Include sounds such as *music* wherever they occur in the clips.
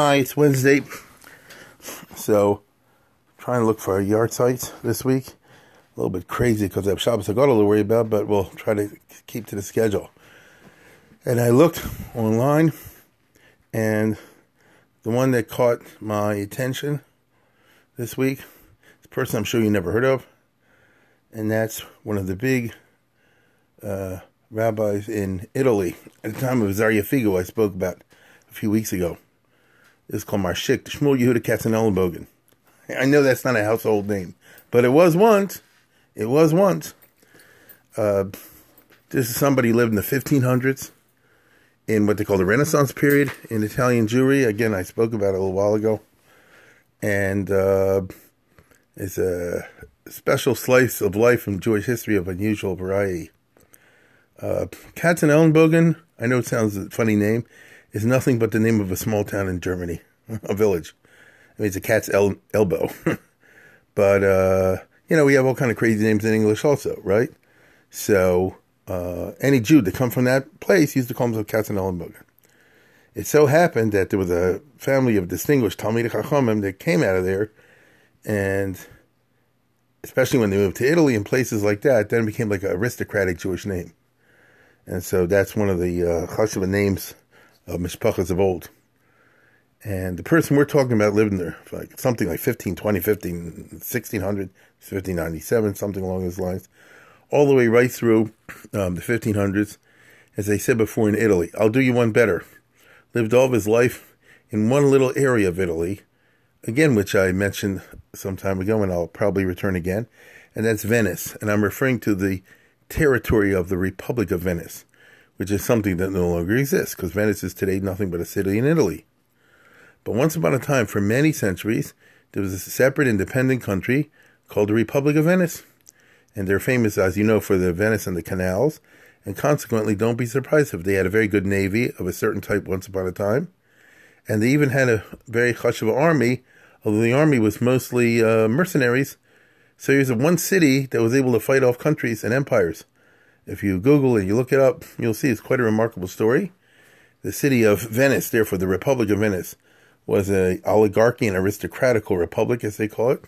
Hi, it's Wednesday. So, trying to look for a yahrzeit this week. A little bit crazy because I have Shabbos HaGadol to worry about, but we'll try to keep to the schedule. And I looked online, and the one that caught my attention this week is a person I'm sure you never heard of, and that's one of the big uh, rabbis in Italy at the time of Azariah Figo I spoke about a few weeks ago. It's called Marshik, the Shmuel Yehuda Katzenellenbogen. I know that's not a household name, but it was once. It was once. Uh, this is somebody lived in the 1500s in what they call the Renaissance period in Italian Jewry. Again, I spoke about it a little while ago. And uh, it's a special slice of life from Jewish history of unusual variety. Uh, Katzenellenbogen, I know it sounds a funny name, is nothing but the name of a small town in Germany, *laughs* a village. I mean, it's a cat's el- elbow. *laughs* but, uh, you know, we have all kind of crazy names in English also, right? So, uh, any Jew that come from that place used to call himself Katzenellenbogen. It so happened that there was a family of distinguished Talmid Chachamim that came out of there, and especially when they moved to Italy and places like that, then became like an aristocratic Jewish name. And so that's one of the uh, names of mishpachas of old. And the person we're talking about lived in there like something like 1520, 15, 1600, 1597, something along those lines, all the way right through um, the 1500s. As I said before in Italy, I'll do you one better. Lived all of his life in one little area of Italy, again, which I mentioned some time ago, and I'll probably return again, and that's Venice. And I'm referring to the territory of the Republic of Venice, which is something that no longer exists, because Venice is today nothing but a city in Italy. But once upon a time, for many centuries, there was a separate independent country called the Republic of Venice. And they're famous, as you know, for the Venice and the canals. And consequently, don't be surprised if they had a very good navy of a certain type once upon a time. And they even had a very chashuv army, although the army was mostly uh, mercenaries. So here's one city that was able to fight off countries and empires. If you Google it and you look it up, you'll see it's quite a remarkable story. The city of Venice, therefore the Republic of Venice, was a oligarchy and aristocratical republic, as they call it,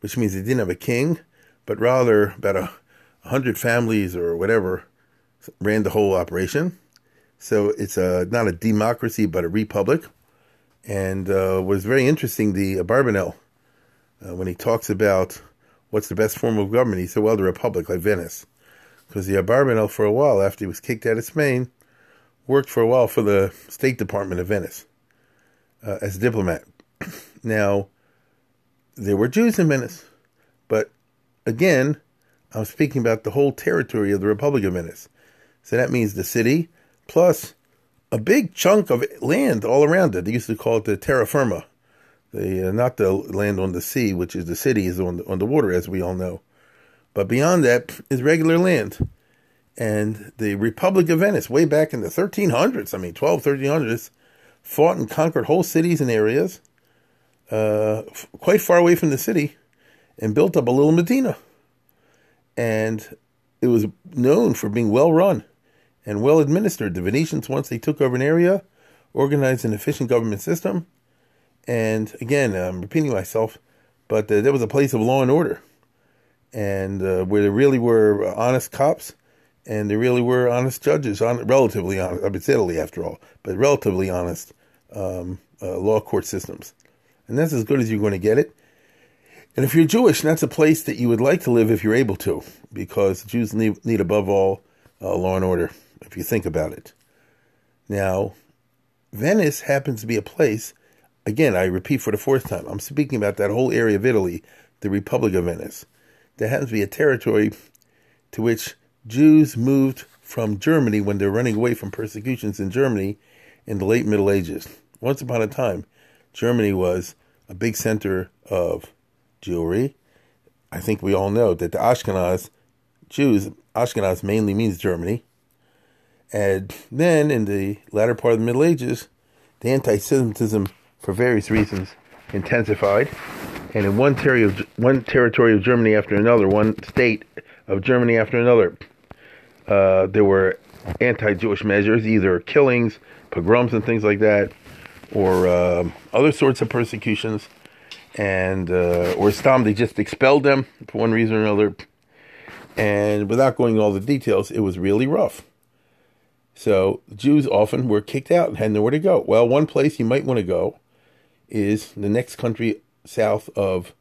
which means they didn't have a king, but rather about a hundred families or whatever ran the whole operation. So it's a not a democracy but a republic, and uh, was very interesting. The uh, Abarbanel, uh, when he talks about what's the best form of government, he said, "Well, the republic, like Venice," because the Abarbanel for a while after he was kicked out of Spain, worked for a while for the State Department of Venice uh, as a diplomat. *clears throat* now, there were Jews in Venice, but again, I'm speaking about the whole territory of the Republic of Venice. So that means the city plus a big chunk of land all around it. They used to call it the terra firma, the uh, not the land on the sea, which is the city is on the, on the water, as we all know. But beyond that is regular land. And the Republic of Venice, way back in the 1300s, I mean, 12, 1300s, fought and conquered whole cities and areas uh, f- quite far away from the city and built up a little Medina. And it was known for being well run and well administered. The Venetians, once they took over an area, organized an efficient government system. And again, I'm repeating myself, but uh, there was a place of law and order, and uh, where there really were honest cops and there really were honest judges, on relatively honest. I mean, it's Italy after all, but relatively honest um, uh, law court systems, and that's as good as you're going to get it. And if you're Jewish, that's a place that you would like to live if you're able to, because Jews need, need above all uh, law and order. If you think about it, now Venice happens to be a place. Again, I repeat for the fourth time. I'm speaking about that whole area of Italy, the Republic of Venice. That happens to be a territory to which Jews moved from Germany when they're running away from persecutions in Germany in the late Middle Ages. Once upon a time, Germany was a big center of Jewry. I think we all know that the Ashkenaz Jews, Ashkenaz mainly means Germany. And then in the latter part of the Middle Ages, the anti Semitism, for various reasons, intensified. And in one, ter- of, one territory of Germany after another, one state of Germany after another, uh, there were anti Jewish measures, either killings, pogroms, and things like that, or uh, other sorts of persecutions. And, uh, or Stam, they just expelled them for one reason or another. And without going all the details, it was really rough. So Jews often were kicked out and had nowhere to go. Well, one place you might want to go is the next country south of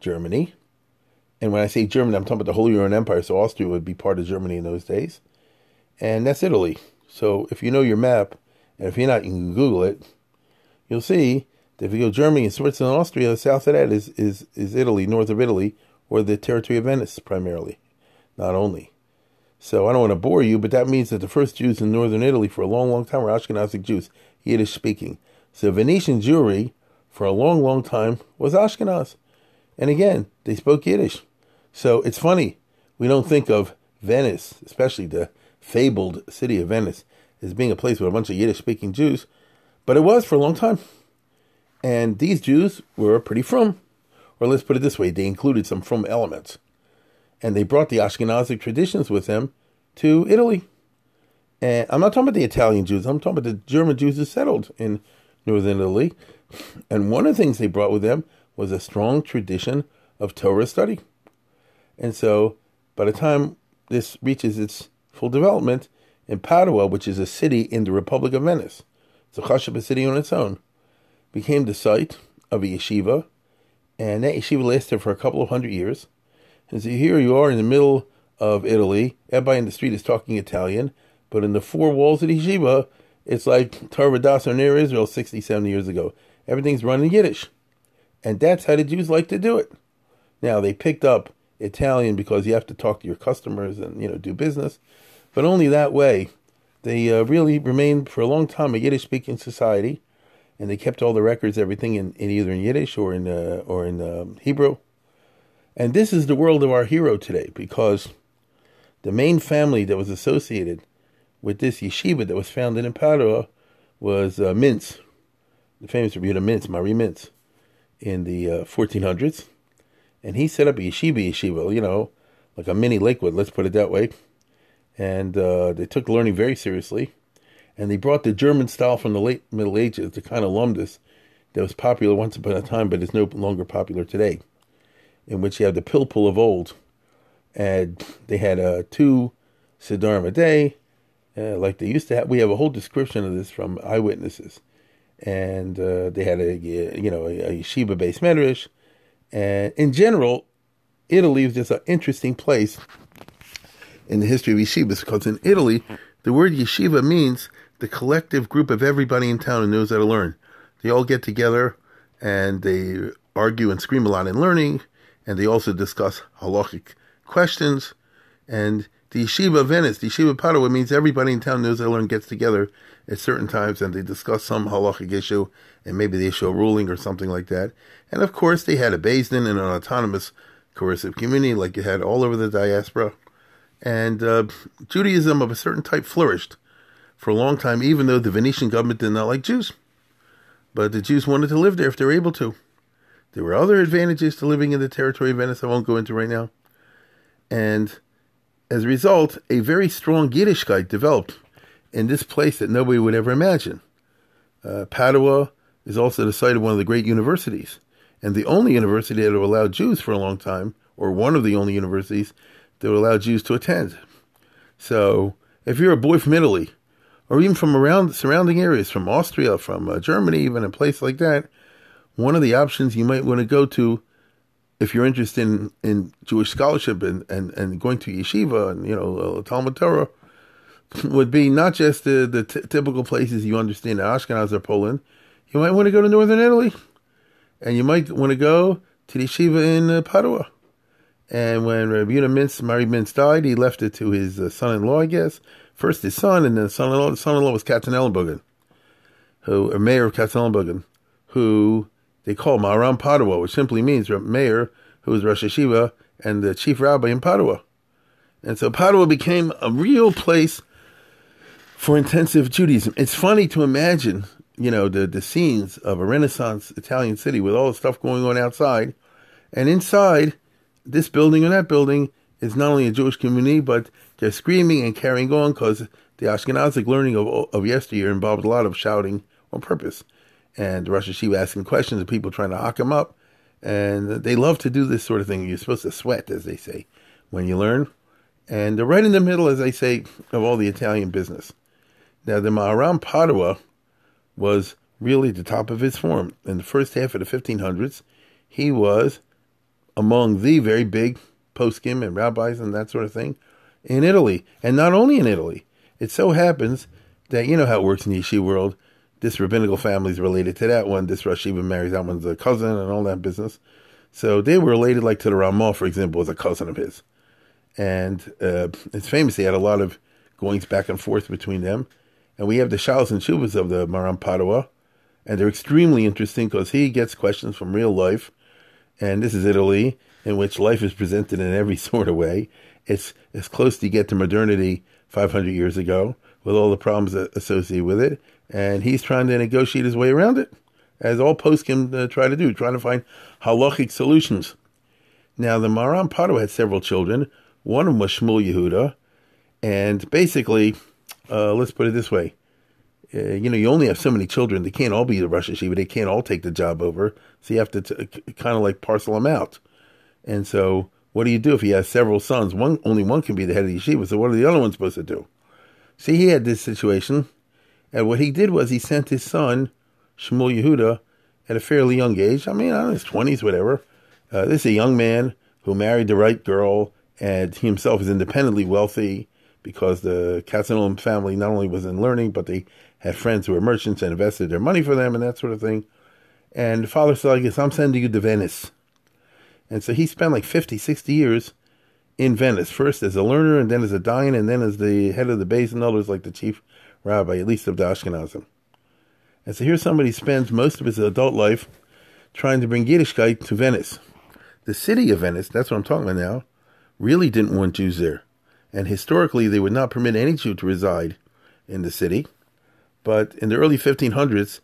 Germany. And when I say Germany, I'm talking about the Holy Roman Empire, so Austria would be part of Germany in those days. And that's Italy. So if you know your map, and if you're not, you can Google it, you'll see that if you go Germany and Switzerland and Austria, the south of that is, is, is Italy, north of Italy, or the territory of Venice primarily, not only. So I don't want to bore you, but that means that the first Jews in northern Italy for a long, long time were Ashkenazic Jews, Yiddish speaking. So Venetian Jewry for a long, long time was Ashkenaz. And again, they spoke Yiddish. So it's funny, we don't think of Venice, especially the fabled city of Venice, as being a place with a bunch of Yiddish speaking Jews, but it was for a long time. And these Jews were pretty frum. Or let's put it this way, they included some frum elements and they brought the Ashkenazic traditions with them to Italy. And I'm not talking about the Italian Jews, I'm talking about the German Jews who settled in northern Italy. And one of the things they brought with them was a strong tradition of Torah study. And so by the time this reaches its full development, in Padua, which is a city in the Republic of Venice, it's a city on its own, became the site of a yeshiva, and that yeshiva lasted for a couple of hundred years. And so here you are in the middle of Italy. Everybody in the street is talking Italian, but in the four walls of the yeshiva, it's like Torah Vodaas or Ner Israel 60, 70 years ago. Everything's running Yiddish. And that's how the Jews like to do it. Now, they picked up Italian because you have to talk to your customers and, you know, do business. But only that way. They uh, really remained for a long time a Yiddish-speaking society. And they kept all the records, everything in, in either in Yiddish or in, uh, or in um, Hebrew. And this is the world of our hero today because the main family that was associated with this yeshiva that was founded in Padua was uh, Mintz, famous Rabbi Mintz, Mari Mintz, in the uh, 1400s. And he set up a yeshiva yeshiva, you know, like a mini Lakewood, let's put it that way. And uh, they took learning very seriously. And they brought the German style from the late Middle Ages, the kind of lumdus that was popular once upon a time, but is no longer popular today in which you have the pilpul of old. And they had uh, two sedarim a day, uh, like they used to have. We have a whole description of this from eyewitnesses. And uh, they had a, you know, a, yeshiva based medrash. And in general, Italy is just an interesting place in the history of yeshivas because in Italy, the word yeshiva means the collective group of everybody in town who knows how to learn. They all get together and they argue and scream a lot in learning and they also discuss halachic questions. And the Yeshiva Venice, the Yeshiva Padua, means everybody in town knows learn gets together at certain times and they discuss some halachic issue and maybe they issue a ruling or something like that. And of course, they had a Din and an autonomous coercive community like you had all over the diaspora. And uh, Judaism of a certain type flourished for a long time, even though the Venetian government did not like Jews. But the Jews wanted to live there if they were able to. There were other advantages to living in the territory of Venice I won't go into right now. And as a result, a very strong Yiddishkeit developed in this place that nobody would ever imagine. Uh, Padua is also the site of one of the great universities, and the only university that will allow Jews for a long time, or one of the only universities that will allow Jews to attend. So, if you're a boy from Italy, or even from around surrounding areas, from Austria, from uh, Germany, even a place like that, one of the options you might want to go to if you're interested in, in Jewish scholarship and, and, and going to yeshiva and, you know, uh, Talmud Torah *laughs* would be not just the, the t- typical places you understand in Ashkenaz or Poland. You might want to go to northern Italy. And you might want to go to the yeshiva in uh, Padua. And when Rabbi Yehuda Mintz, Mari Mintz died, he left it to his uh, son-in-law, I guess. First his son, and then son-in-law. The son-in-law was Katzenelnbogen. who, or Meir of Katzenelnbogen, who they call Maharam Padua, which simply means Meir who was Rosh Yeshiva and the chief rabbi in Padua. And so Padua became a real place for intensive Judaism. It's funny to imagine, you know, the, the scenes of a Renaissance Italian city with all the stuff going on outside. And inside this building or that building is not only a Jewish community, but they're screaming and carrying on because the Ashkenazic learning of, of yesteryear involved a lot of shouting on purpose. And the Rosh Yeshiva asking questions and people trying to hock him up. And they love to do this sort of thing. You're supposed to sweat, as they say, when you learn. And they're right in the middle, as I say, of all the Italian business. Now, the Maharam Padua was really the top of his form. In the first half of the 1500s, he was among the very big poskim and rabbis and that sort of thing in Italy. And not only in Italy, it so happens that you know how it works in the yeshiva world. This rabbinical family is related to that one. This Rosh marries that one's a cousin and all that business. So they were related, like to the Ramah, for example, was a cousin of his. And uh, it's famous. They had a lot of goings back and forth between them. And we have the Shalos and Shuvas of the Maharam Padua. And they're extremely interesting because he gets questions from real life. And this is Italy, in which life is presented in every *laughs* sort of way. It's as close to get to modernity 500 years ago with all the problems associated with it. And he's trying to negotiate his way around it, as all poskim uh, try to do, trying to find halachic solutions. Now, the Maharam Padua had several children. One of them was Shmuel Yehuda. And basically, uh, let's put it this way. Uh, you know, you only have so many children. They can't all be the Rosh Yeshiva. They can't all take the job over. So you have to t- kind of like parcel them out. And so what do you do if he has several sons? One only one can be the head of the yeshiva. So what are the other ones supposed to do? See, he had this situation, and what he did was he sent his son Shmuel Yehuda at a fairly young age. I mean, I don't know, his twenties, whatever. Uh, this is a young man who married the right girl, and he himself is independently wealthy because the Katzeneln family not only was in learning, but they had friends who were merchants and invested their money for them and that sort of thing. And the father said, I guess I'm sending you to Venice. And so he spent like 50, 60 years in Venice, first as a learner, and then as a dayan, and then as the head of the base and others, like the chief rabbi, at least of the Ashkenazim. And so here somebody spends most of his adult life trying to bring Yiddishkeit to Venice. The city of Venice, that's what I'm talking about now, really didn't want Jews there. And historically, they would not permit any Jew to reside in the city. But in the early 1500s,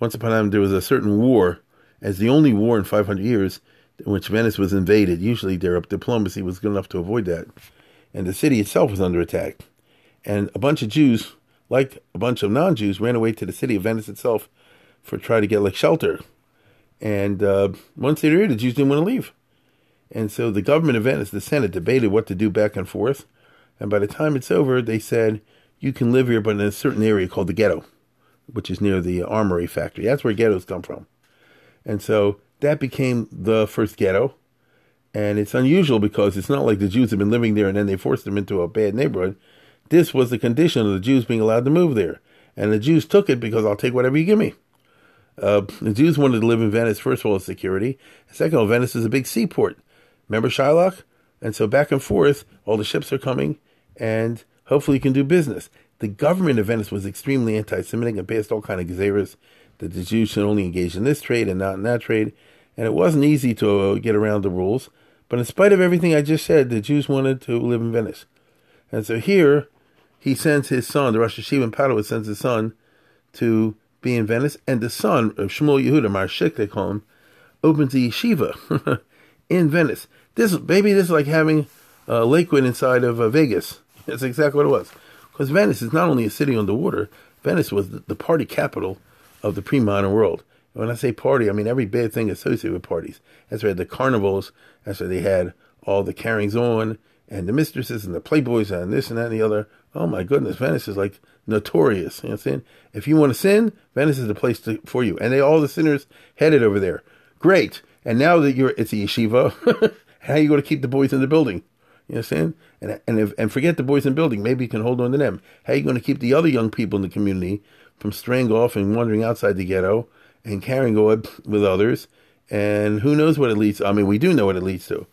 once upon a time, there was a certain war, as the only war in 500 years, in which Venice was invaded. Usually their diplomacy was good enough to avoid that. And the city itself was under attack. And a bunch of Jews, like a bunch of non Jews, ran away to the city of Venice itself for try to get like shelter. And uh, once they were here, the Jews didn't want to leave. And so the government of Venice, the Senate, debated what to do back and forth. And by the time it's over, they said, you can live here, but in a certain area called the ghetto, which is near the armory factory. That's where ghettos come from. And so that became the first ghetto. And it's unusual because it's not like the Jews have been living there and then they forced them into a bad neighborhood. This was the condition of the Jews being allowed to move there. And the Jews took it because I'll take whatever you give me. Uh, the Jews wanted to live in Venice, first of all, as security. Second of all, Venice is a big seaport. Remember Shylock? And so back and forth, all the ships are coming, and hopefully you can do business. The government of Venice was extremely anti-Semitic and passed all kind of gezeras that the Jews should only engage in this trade and not in that trade and it wasn't easy to uh, get around the rules. But in spite of everything I just said, the Jews wanted to live in Venice. And so here, he sends his son, the Rosh Yeshiva in Padua sends his son to be in Venice, and the son of Shmuel Yehuda, Marshik, they call him, opens a yeshiva *laughs* in Venice. This, baby, this is like having uh, Lakewood inside of uh, Vegas. *laughs* That's exactly what it was. Because Venice is not only a city on the water, Venice was the, the party capital of the pre-modern world. And When I say party, I mean every bad thing associated with parties. That's why the carnivals, that's why they had all the carryings on and the mistresses and the playboys and this and that and the other. Oh my goodness, Venice is like notorious. You know what I'm saying? If you want to sin, Venice is the place to, for you. And they all the sinners headed over there. Great. And now that you're it's a yeshiva, *laughs* how are you going to keep the boys in the building? You know what I'm saying? And and if, and forget the boys in the building. Maybe you can hold on to them. How are you going to keep the other young people in the community from straying off and wandering outside the ghetto? and carrying on with others. And who knows what it leads? I mean, we do know what it leads to.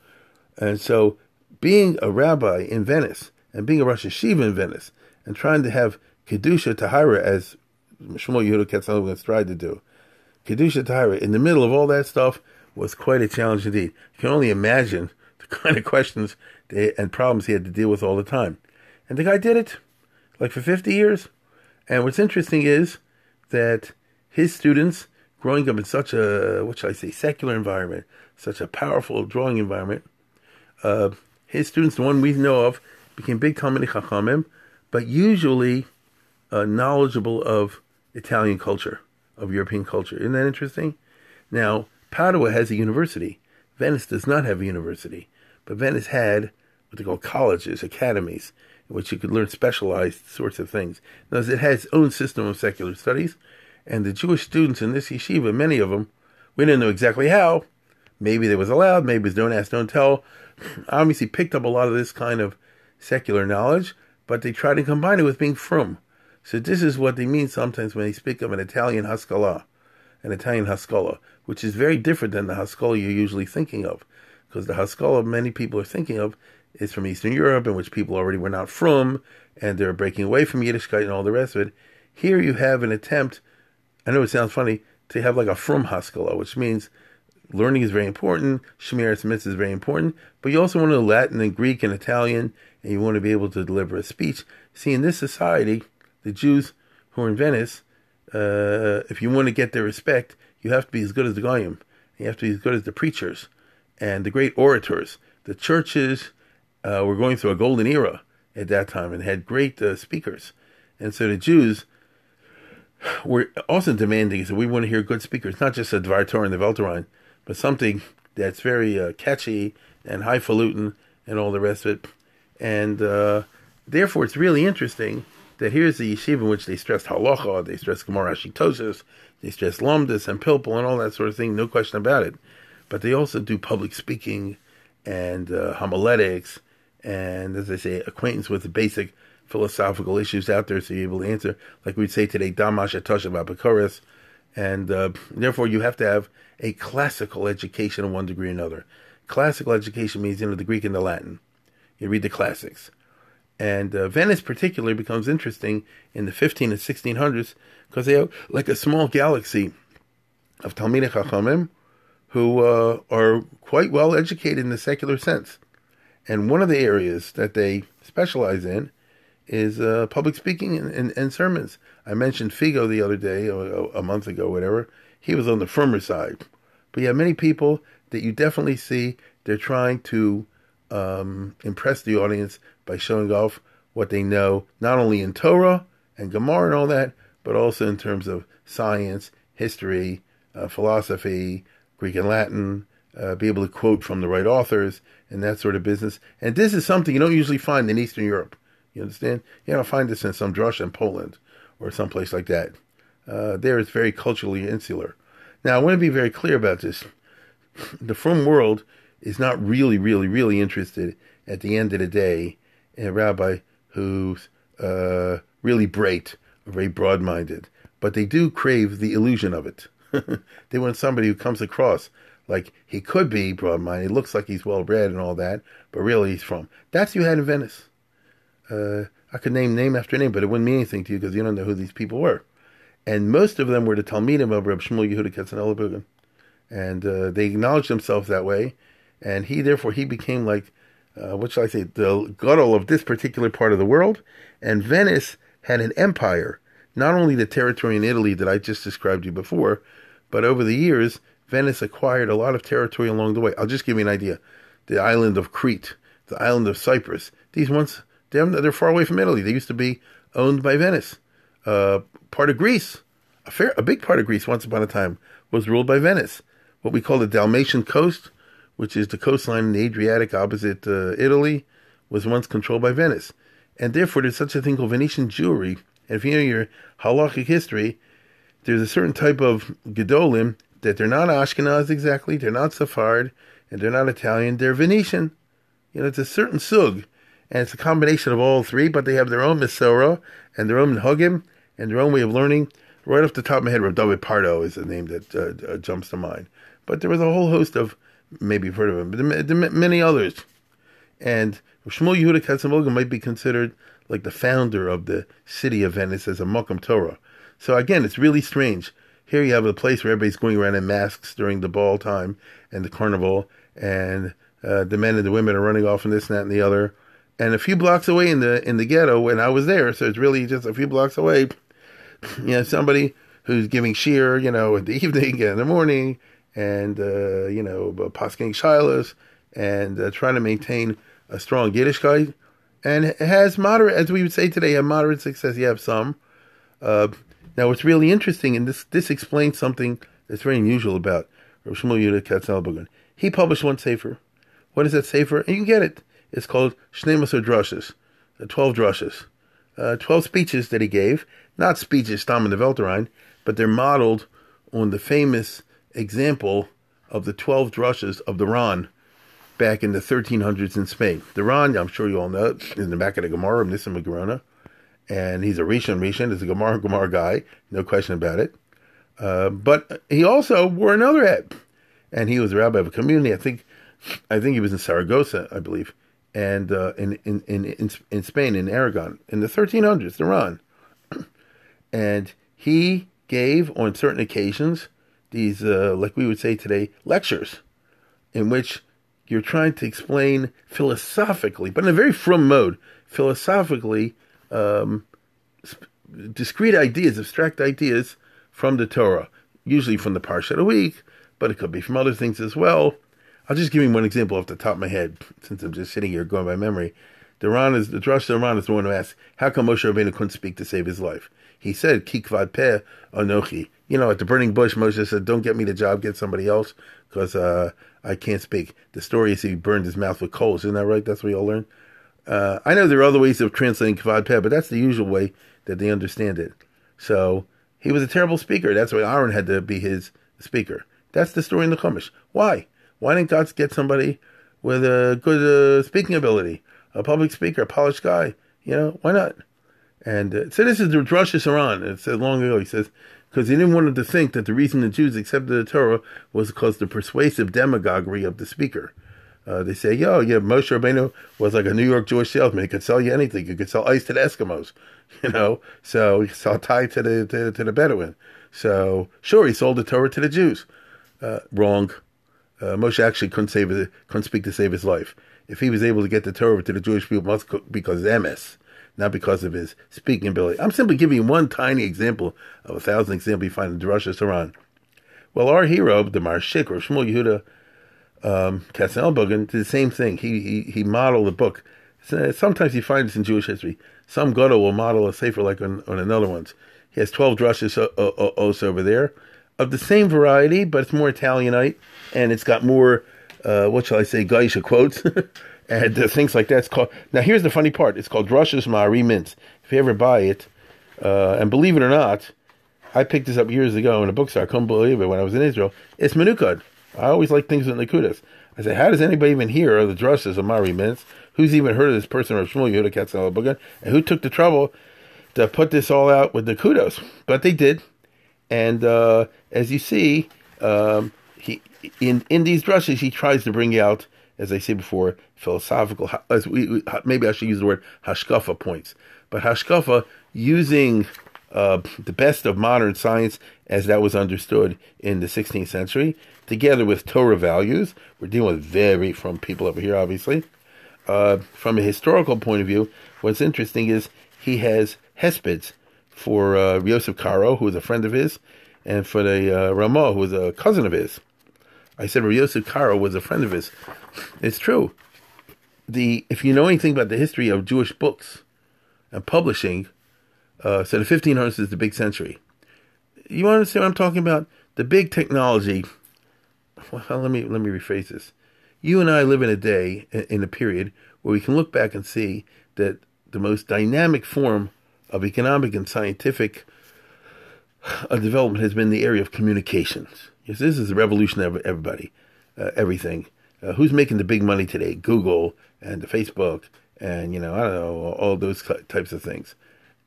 And so being a rabbi in Venice and being a Rosh Yeshiva in Venice and trying to have Kedusha Tahira as Shmuel Yehuda Katzenelberg tried to do. Kedusha Torah, in the middle of all that stuff, was quite a challenge indeed. You can only imagine the *laughs* kind of questions they, and problems he had to deal with all the time. And the guy did it, like for 50 years. And what's interesting is that his students, growing up in such a, what should I say, secular environment, such a powerful drawing environment, uh, his students, the one we know of, became big Talmidei Chachamim, but usually uh, knowledgeable of Italian culture, of European culture. Isn't that interesting? Now, Padua has a university. Venice does not have a university, but Venice had what they call colleges, academies, in which you could learn specialized sorts of things. Now, it has its own system of secular studies, and the Jewish students in this yeshiva, many of them, we didn't know exactly how. Maybe they was allowed, maybe it was don't ask, don't tell. Obviously, picked up a lot of this kind of secular knowledge, but they tried to combine it with being frum. So this is what they mean sometimes when they speak of an Italian Haskalah, an Italian Haskalah, which is very different than the Haskalah you're usually thinking of. Because the Haskalah many people are thinking of is from Eastern Europe, in which people already were not from, and they're breaking away from Yiddishkeit and all the rest of it. Here you have an attempt, I know it sounds funny, to have like a from Haskalah, which means learning is very important, Shemiras Mitzvah is very important, but you also want to know Latin and Greek and Italian, and you want to be able to deliver a speech. See, in this society, the Jews who are in Venice, uh, if you want to get their respect, you have to be as good as the Goyim. You have to be as good as the preachers and the great orators. The churches uh, were going through a golden era at that time and had great uh, speakers. And so the Jews were also demanding, so we want to hear good speakers, not just a Dvar Torah and the Weltrein, but something that's very uh, catchy and highfalutin and all the rest of it. And uh, therefore, it's really interesting that here's the yeshiva in which they stress halacha, they stress Gemara Shitosis, they stress Lamdas and Pilpul and all that sort of thing, no question about it. But they also do public speaking and uh, homiletics and, as I say, acquaintance with the basic philosophical issues out there so you're able to answer, like we'd say today, Damash Atoshav Abakoris. And uh, therefore, you have to have a classical education in one degree or another. Classical education means, you know, the Greek and the Latin. You read the classics. And uh, Venice, particularly, becomes interesting in the 15 and 1600s because they have like a small galaxy of Talmidei Chachamim who uh, are quite well educated in the secular sense. And one of the areas that they specialize in is uh, public speaking and, and, and, sermons. I mentioned Figo the other day, or a month ago, whatever. He was on the firmer side. But have many people that you definitely see they're trying to um, impress the audience by showing off what they know, not only in Torah and Gemara and all that, but also in terms of science, history, uh, philosophy, Greek and Latin, uh, be able to quote from the right authors and that sort of business. And this is something you don't usually find in Eastern Europe. You understand? You don't find this in some drush in Poland or someplace like that. Uh, there it's very culturally insular. Now, I want to be very clear about this. The frum world is not really, really, really interested at the end of the day in a rabbi who's uh, really bright, very broad minded, but they do crave the illusion of it. *laughs* they want somebody who comes across like he could be broad minded, looks like he's well read and all that, but really he's from. That's you had in Venice. Uh, I could name name after name, but it wouldn't mean anything to you because you don't know who these people were. And most of them were the Talmidim of Reb Shmuel Yehuda Katzenelberg. And uh, they acknowledged themselves that way and he therefore he became like uh, what shall I say the gadol of this particular part of the world. And Venice had an empire, not only the territory in Italy that I just described to you before, but over the years Venice acquired a lot of territory along the way. I'll just give you an idea: the island of Crete, the island of Cyprus. These ones they're, they're far away from Italy. They used to be owned by Venice. Uh, part of Greece, a fair, a big part of Greece, once upon a time, was ruled by Venice. What we call the Dalmatian coast which is the coastline in the Adriatic opposite uh, Italy, was once controlled by Venice. And therefore, there's such a thing called Venetian Jewry. And if you know your halachic history, there's a certain type of Gedolim that they're not Ashkenaz exactly, they're not Sephard, and they're not Italian, they're Venetian. You know, it's a certain sug, and it's a combination of all three, but they have their own Mesorah and their own Hugim and their own way of learning. Right off the top of my head, Rav David Pardo is the name that uh, uh, jumps to mind. But there was a whole host of maybe you've heard of him, but many others. And Shmuel Yehuda Katzenelberg might be considered like the founder of the city of Venice as a Mokum Torah. So again, it's really strange. Here you have a place where everybody's going around in masks during the ball time and the carnival, and uh, the men and the women are running off and this and that and the other. And a few blocks away in the in the ghetto, when I was there, so it's really just a few blocks away. You know, somebody who's giving shiur, you know, in the *laughs* evening and in the morning, and uh, you know, posking shilas, and uh, trying to maintain a strong Yiddishkeit, and has moderate, as we would say today, a moderate success. You have some. Uh, now, what's really interesting, and this this explains something that's very unusual about Rav Shmuel Yehuda Katz He published one sefer. What is that sefer? And you can get it. It's called Shneimos Drushes, the 12 drushes. Uh, 12 speeches that he gave, not speeches Stam in the Welterein, but they're modeled on the famous example of the 12 drushes of the Ran back in the 1300s in Spain. The Ran, I'm sure you all know, is in the back of the Gemara Nissim Gerona and he's a Rishon Rishon, is a Gemara Gemara guy, no question about it. Uh, but he also wore another hat, and he was a rabbi of a community. I think, I think he was in Saragossa, I believe, and uh, in, in in in Spain, in Aragon, in the 1300s, Iran, *clears throat* and he gave on certain occasions these, uh, like we would say today, lectures, in which you're trying to explain philosophically, but in a very frum mode, philosophically um, discrete ideas, abstract ideas from the Torah, usually from the Parsha of the week, but it could be from other things as well. I'll just give you one example off the top of my head, since I'm just sitting here going by memory. The Ran is the Drush Ran is the one who asks, "How come Moshe Rabbeinu couldn't speak to save his life?" He said, "Kikvad peh anochi." You know, at the burning bush, Moshe said, "Don't get me the job, get somebody else, because uh, I can't speak." The story is he burned his mouth with coals. Isn't that right? That's what you all learned. Uh, I know there are other ways of translating kvad peh, but that's the usual way that they understand it. So he was a terrible speaker. That's why Aaron had to be his speaker. That's the story in the Chumash. Why? Why didn't God get somebody with a good uh, speaking ability, a public speaker, a polished guy? You know, why not? And uh, so this is the Rosh Hashanah. It said long ago. He says because he didn't want them to think that the reason the Jews accepted the Torah was because the persuasive demagoguery of the speaker. Uh, they say, yo, yeah, Moshe Rabbeinu was like a New York Jewish salesman. He could sell you anything. He could sell ice to the Eskimos, *laughs* you know. So he sold tie to the to, to, the Bedouin. So sure, he sold the Torah to the Jews. Uh, wrong. Uh, Moshe actually couldn't save his, couldn't speak to save his life. If he was able to get the Torah to the Jewish people, must because of MS, not because of his speaking ability. I'm simply giving you one tiny example of a thousand examples you find in Drushas HaRan. Well, our hero, the Marshik, or Shmuel Yehuda um, did the same thing. He, he, he modeled the book. Sometimes you find this in Jewish history. Some Godo will model a sefer like on, on another one's. He has 12 drushes also over there of the same variety, but it's more Italianite and it's got more, uh, what shall I say, goyishe quotes *laughs* and uh, things like that. It's called, now here's the funny part. It's called Drushes Ma'ari Mintz. If you ever buy it, uh, and believe it or not, I picked this up years ago in a bookstore. I couldn't believe it when I was in Israel. It's Menukad. I always like things with Nakudas. I said, how does anybody even hear of the drushes of Mari Mintz? Who's even heard of this person of Shmuel Yehuda Katzenelbogen? And who took the trouble to put this all out with the kudos? But they did. And uh, as you see, um, in in these drushes he tries to bring out, as I said before, philosophical. As we, maybe I should use the word hashkafa points, but hashkafa using uh, the best of modern science as that was understood in the 16th century, together with Torah values. We're dealing with very from people over here, obviously. Uh, from a historical point of view, what's interesting is he has hespeds for uh, Yosef Karo, who is a friend of his, and for the uh, Ramah, who is a cousin of his. I said Rabbi Yosef Karo was a friend of his. It's true. The if you know anything about the history of Jewish books and publishing, uh, so the 1500s is the big century. You understand what I'm talking about? The big technology. Well, let me let me rephrase this. You and I live in a day, in a period where we can look back and see that the most dynamic form of economic and scientific uh, development has been the area of communications. Yes, this is the revolution of everybody, uh, everything. Uh, who's making the big money today? Google and Facebook, and you know, I don't know, all those types of things.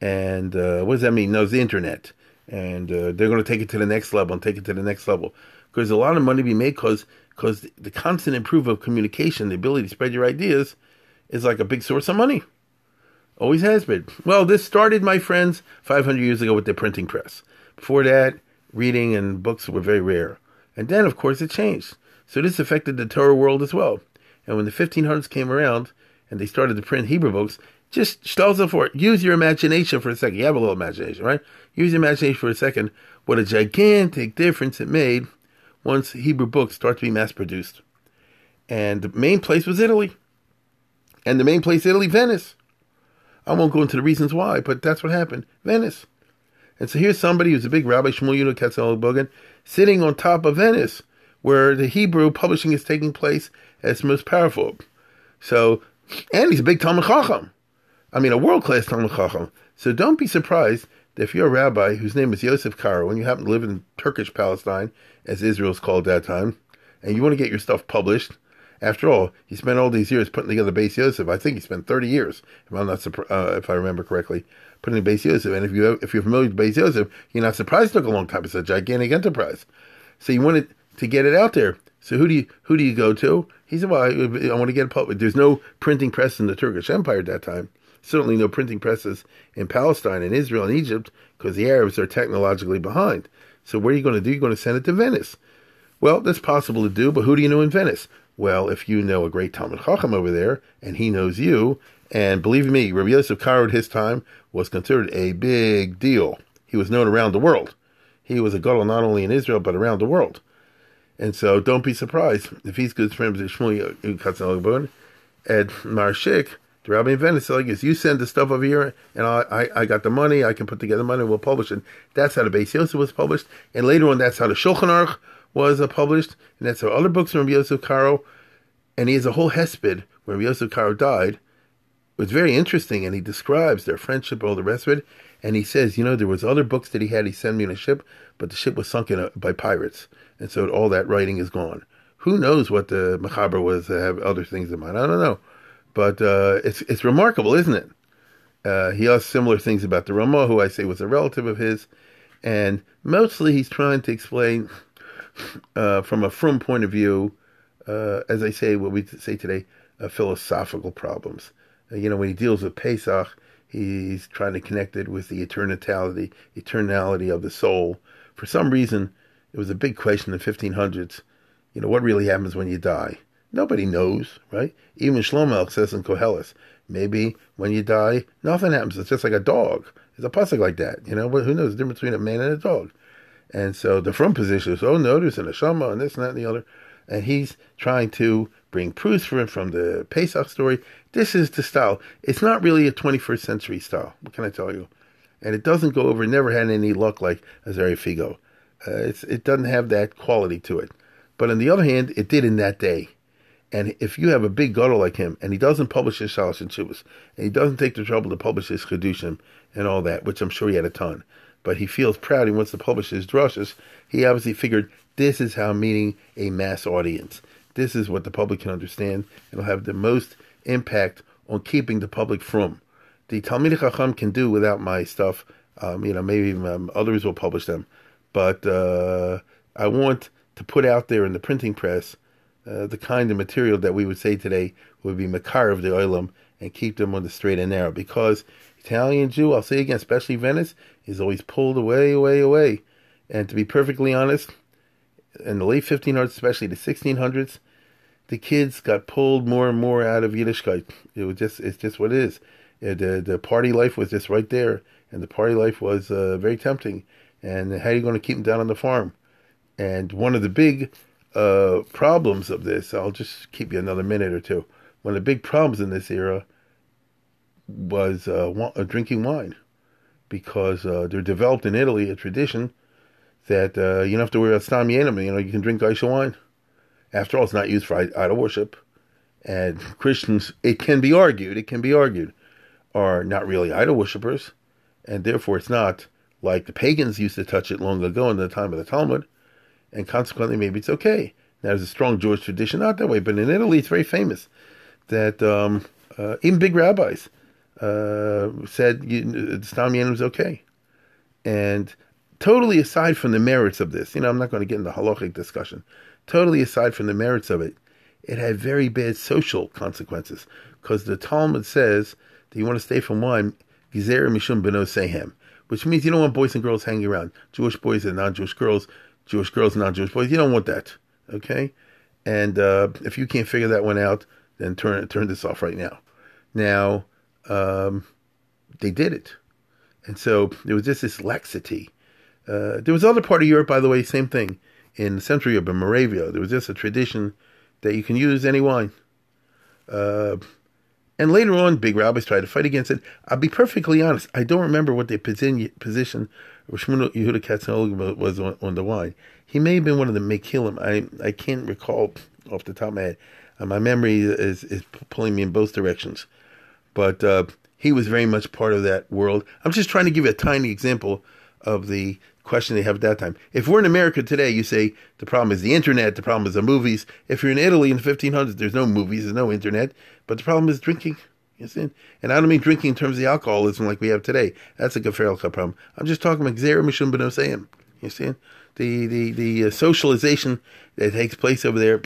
And uh, what does that mean? No, it's the internet. And uh, they're going to take it to the next level and take it to the next level. Because a lot of money be made because because the constant improvement of communication, the ability to spread your ideas, is like a big source of money. Always has been. Well, this started, my friends, 500 years ago with the printing press. Before that, reading and books were very rare. And then, of course, it changed. So this affected the Torah world as well. And when the 1500s came around and they started to print Hebrew books, just stelzel for it. Use your imagination for a second. You have a little imagination, right? Use your imagination for a second. What a gigantic difference it made once Hebrew books start to be mass produced. And the main place was Italy. And the main place, Italy, Venice. I won't go into the reasons why, but that's what happened. Venice. And so here's somebody who's a big Rabbi Shmuel Katzel Bogan sitting on top of Venice, where the Hebrew publishing is taking place as most powerful. So, and he's a big Talmud Chacham. I mean, a world class Talmud Chacham. So don't be surprised that if you're a rabbi whose name is Yosef Karo and you happen to live in Turkish Palestine, as Israel's called that time, and you want to get your stuff published, after all, he spent all these years putting together Beis Yosef. I think he spent 30 years, if I'm not uh, if I remember correctly, putting Beis Yosef. And if you if you're familiar with Beis Yosef, you're not surprised it took a long time. It's a gigantic enterprise. So you wanted to get it out there. So who do you who do you go to? He said, "Well, I, I want to get published." There's no printing press in the Turkish Empire at that time certainly no printing presses in Palestine and Israel and Egypt because the Arabs are technologically behind. So what are you going to do? You're going to send it to Venice. Well, that's possible to do, but who do you know in Venice? Well, if you know a great Talmud Chacham over there, and he knows you, and believe me, Rabbi Yosef Karo at his time was considered a big deal. He was known around the world. He was a gadol not only in Israel, but around the world. And so don't be surprised if he's good friends with Shmuel Katzenelbon, Ed Marshik, the rabbi in Venice like this, you send the stuff over here, and I, I, I, got the money, I can put together money, and we'll publish it. That's how the Beis Yosef was published, and later on, that's how the Shulchan Aruch was uh, published, and that's other books from Yosef Karo, and he has a whole hesped where Yosef Karo died. It was very interesting, and he describes their friendship, all the rest of it, and he says, you know, there was other books that he had, he sent me on a ship, but the ship was sunk by pirates, and so all that writing is gone. Who knows what the Mechaber was to have other things in mind? I don't know. But uh, it's it's remarkable, isn't it? Uh, he has similar things about the Ramah, who I say was a relative of his, and mostly he's trying to explain uh, from a frum point of view, uh, as I say, what we say today, uh, philosophical problems. Uh, you know, when he deals with Pesach, he's trying to connect it with the eternality, eternality of the soul. For some reason, it was a big question in the 1500s. You know, what really happens when you die? Nobody knows, right? Even Shlomo says in Koheles, maybe when you die, nothing happens. It's just like a dog. It's a pasuk like that. You know, who knows the difference between a man and a dog? And so the front position is, oh no, there's a neshama and this and that and the other. And he's trying to bring proofs for him from the Pesach story. This is the style. It's not really a 21st century style. What can I tell you? And it doesn't go over. Never had any luck like Azariah Figo. Uh, it doesn't have that quality to it. But on the other hand, it did in that day. And if you have a big gutter like him, and he doesn't publish his Shalosh and Chuvas, and he doesn't take the trouble to publish his Chedushim and all that, which I'm sure he had a ton, but he feels proud, he wants to publish his drushes, he obviously figured this is how meeting a mass audience. This is what the public can understand, and will have the most impact on keeping the public from. The Talmid Chacham can do without my stuff. Um, you know, maybe um, others will publish them, but uh, I want to put out there in the printing press uh, the kind of material that we would say today would be makar of the oilam and keep them on the straight and narrow. Because Italian Jew, I'll say again, especially Venice, is always pulled away, away, away. And to be perfectly honest, in the late 1500s, especially the 1600s, the kids got pulled more and more out of Yiddishkeit. It was just, it's just what it is. Uh, the, the party life was just right there, and the party life was uh, very tempting. And how are you going to keep them down on the farm? And one of the big uh, problems of this, I'll just keep you another minute or two. One of the big problems in this era was uh, uh, drinking wine because uh, there developed in Italy a tradition that uh, you don't have to worry about stam yeinam, you know, you can drink goyishe wine. After all, it's not used for idol worship. And Christians, it can be argued, it can be argued, are not really idol worshippers. And therefore, it's not like the pagans used to touch it long ago in the time of the Talmud and consequently maybe it's okay. Now, there's a strong Jewish tradition, not that way, but in Italy it's very famous that um, uh, even big rabbis uh, said Stam Yeinam is okay. And totally aside from the merits of this, you know, I'm not going to get into halachic discussion. Totally aside from the merits of it, it had very bad social consequences because the Talmud says that you want to stay from wine, Gizer Mishum Beno Sehem, which means you don't want boys and girls hanging around, Jewish boys and non-Jewish girls, Jewish girls and non-Jewish boys. You don't want that, okay? And uh, if you can't figure that one out, then turn turn this off right now. Now, um, they did it, and so there was just this laxity. Uh, there was other part of Europe, by the way, same thing. In Central Europe, in Moravia, there was just a tradition that you can use any wine. Uh, and later on, big rabbis tried to fight against it. I'll be perfectly honest. I don't remember what the position Shmuel Yehuda Katzenolg was on, on, the wine. He may have been one of the Mekilim. I I can't recall off the top of my head. Uh, my memory is is pulling me in both directions. But uh, he was very much part of that world. I'm just trying to give you a tiny example of the question they have at that time. If we're in America today, you say the problem is the internet, the problem is the movies. If you're in Italy in the 1500s, there's no movies, there's no internet, but the problem is drinking. You see? And I don't mean drinking in terms of the alcoholism like we have today. That's a Geferel problem. I'm just talking about Gzera Mishum. You see? The, the, the uh, socialization that takes place over there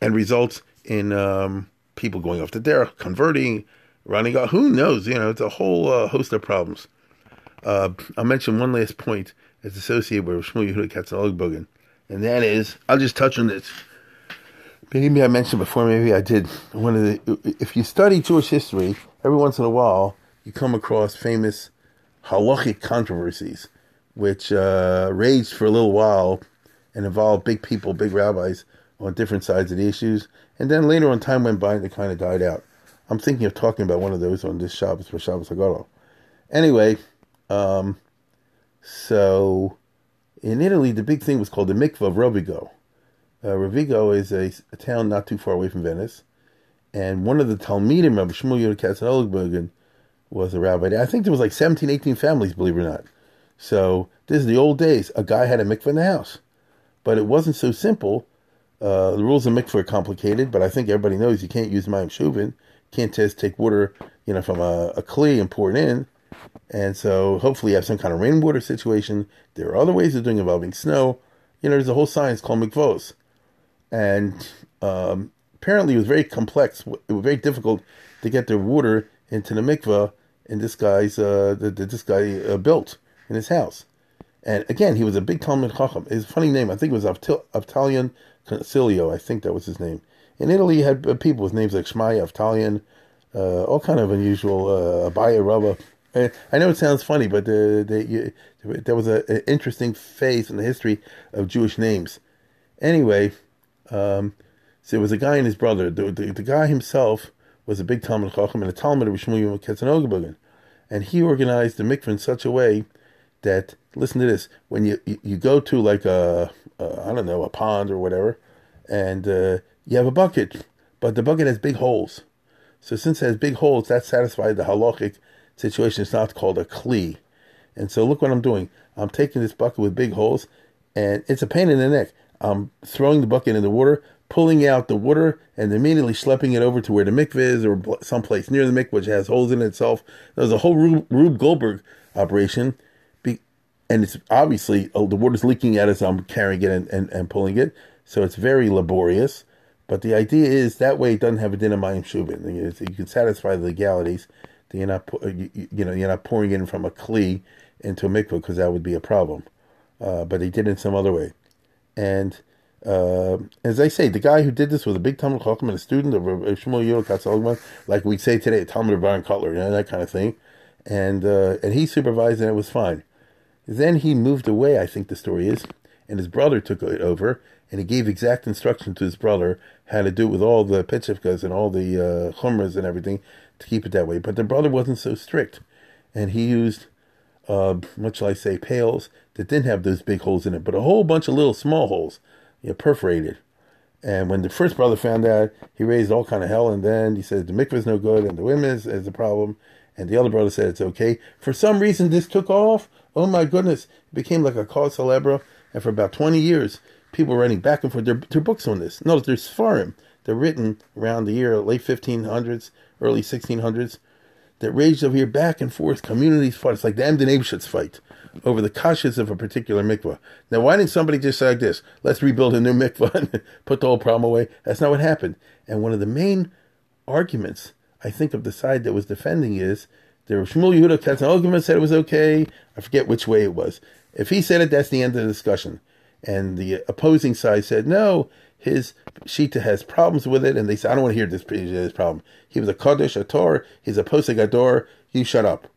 and results in um, people going off the dare, converting, running out. Who knows? You know, it's a whole uh, host of problems. Uh, I'll mention one last point that's associated with Shmuel Yehuda Katzenellenbogen, and that is, I'll just touch on this. Maybe I mentioned before, maybe I did. One of the, if you study Jewish history, every once in a while you come across famous halachic controversies, which uh, raged for a little while and involved big people, big rabbis on different sides of the issues, and then later on, time went by and they kind of died out. I'm thinking of talking about one of those on this Shabbos for Shabbos HaGadol. Anyway, um, so in Italy, the big thing was called the Mikvah of Rovigo. Uh, Rovigo is a, a, town not too far away from Venice, and one of the Talmidim of Shmuel Yehuda Katzenellenbogen was a rabbi. There. I think there was like 17, 18 families, believe it or not. So this is the old days. A guy had a mikvah in the house, but it wasn't so simple. Uh, the rules of mikvah are complicated, but I think everybody knows you can't use mayim shuvin. Can't just take water, you know, from a, a kli and pour it in. And so hopefully you have some kind of rainwater situation. There are other ways of doing involving snow. You know, there's a whole science called mikvos. And um, apparently it was very complex. It was very difficult to get the water into the mikvah in this guy's, uh, that this guy uh, built in his house. And again, he was a big Talmid Chacham. His funny name, I think it was Avtalion Consiglio. I think that was his name. In Italy, you had uh, people with names like Shmaya, Avtalion, uh, all kind of unusual, uh, Abaya, Rava. I know it sounds funny, but uh, they, there was an interesting phase in the history of Jewish names. Anyway, um, so it was a guy and his brother. The, the, the guy himself was a big Talmid Chacham and a Talmid of Shmuel. And he organized the mikvah in such a way that, listen to this, when you, you, you go to like a, a, I don't know, a pond or whatever, and uh, you have a bucket, but the bucket has big holes. So since it has big holes, that satisfies the halachic situation It's not called a kli. And so look what I'm doing. I'm taking this bucket with big holes, and it's a pain in the neck. I'm throwing the bucket in the water, pulling out the water, and immediately schlepping it over to where the mikveh is, or someplace near the mikveh which has holes in itself. There's a whole Rube, Rube Goldberg operation, and it's obviously oh, the water's leaking out as I'm carrying it and, and, and pulling it. So it's very laborious. But the idea is that way it doesn't have a din of mayim shubin. You can satisfy the legalities That you're not you, you, know you're not pouring in from a kli into a mikvah because that would be a problem. Uh, but he did it in some other way, and uh, as I say, the guy who did this was a big Talmid Chacham and a student of Shmuel Yehuda Katzenellenbogen, like we say today, Talmid Baron Kotler, you know that kind of thing, and uh, and he supervised and it was fine. Then he moved away. I think the story is, and his brother took it over, and he gave exact instructions to his brother how to do it with all the petchivkas and all the uh, chumras and everything to keep it that way. But the brother wasn't so strict, and he used, uh, what shall I say, pails that didn't have those big holes in it, but a whole bunch of little small holes, you know, perforated. And when the first brother found out, he raised all kind of hell, and then he said the mikvah's no good, and the women's is the problem. And the other brother said it's okay. For some reason, this took off. Oh my goodness! It became like a cause celebre, and for about twenty years, people were writing back and forth their, books on this. No, there's Sfarim. They're written around the year late 1500s, early 1600s that raged over here back and forth. Communities fought. It's like the Emden Eibschutz fight over the kashas of a particular mikvah. Now, why didn't somebody just say like this? Let's rebuild a new mikvah *laughs* and put the whole problem away. That's not what happened. And one of the main arguments, I think of the side that was defending is was Shmuel Yehuda Katz Ogman said it was okay. I forget which way it was. If he said it, that's the end of the discussion. And the opposing side said no. His Shita has problems with it, and they said, I don't want to hear this, this problem. He was a Kaddish, a Torah, he's a Posek Ador, you shut up.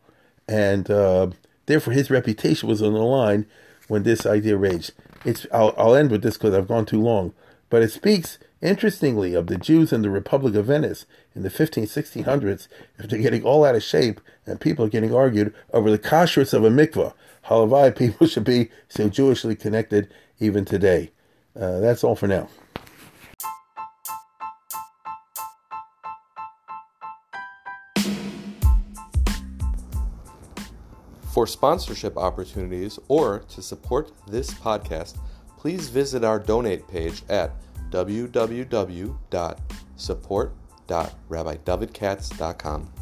And uh, therefore, his reputation was on the line when this idea raged. It's, I'll, I'll end with this because I've gone too long, but it speaks interestingly of the Jews in the Republic of Venice in the 15, 1600s, if they're getting all out of shape and people are getting argued over the kashrus of a mikvah. Halavai people should be so Jewishly connected even today. Uh, that's all for now. For sponsorship opportunities or to support this podcast, please visit our donate page at www.support.rabbidavidkatz.com.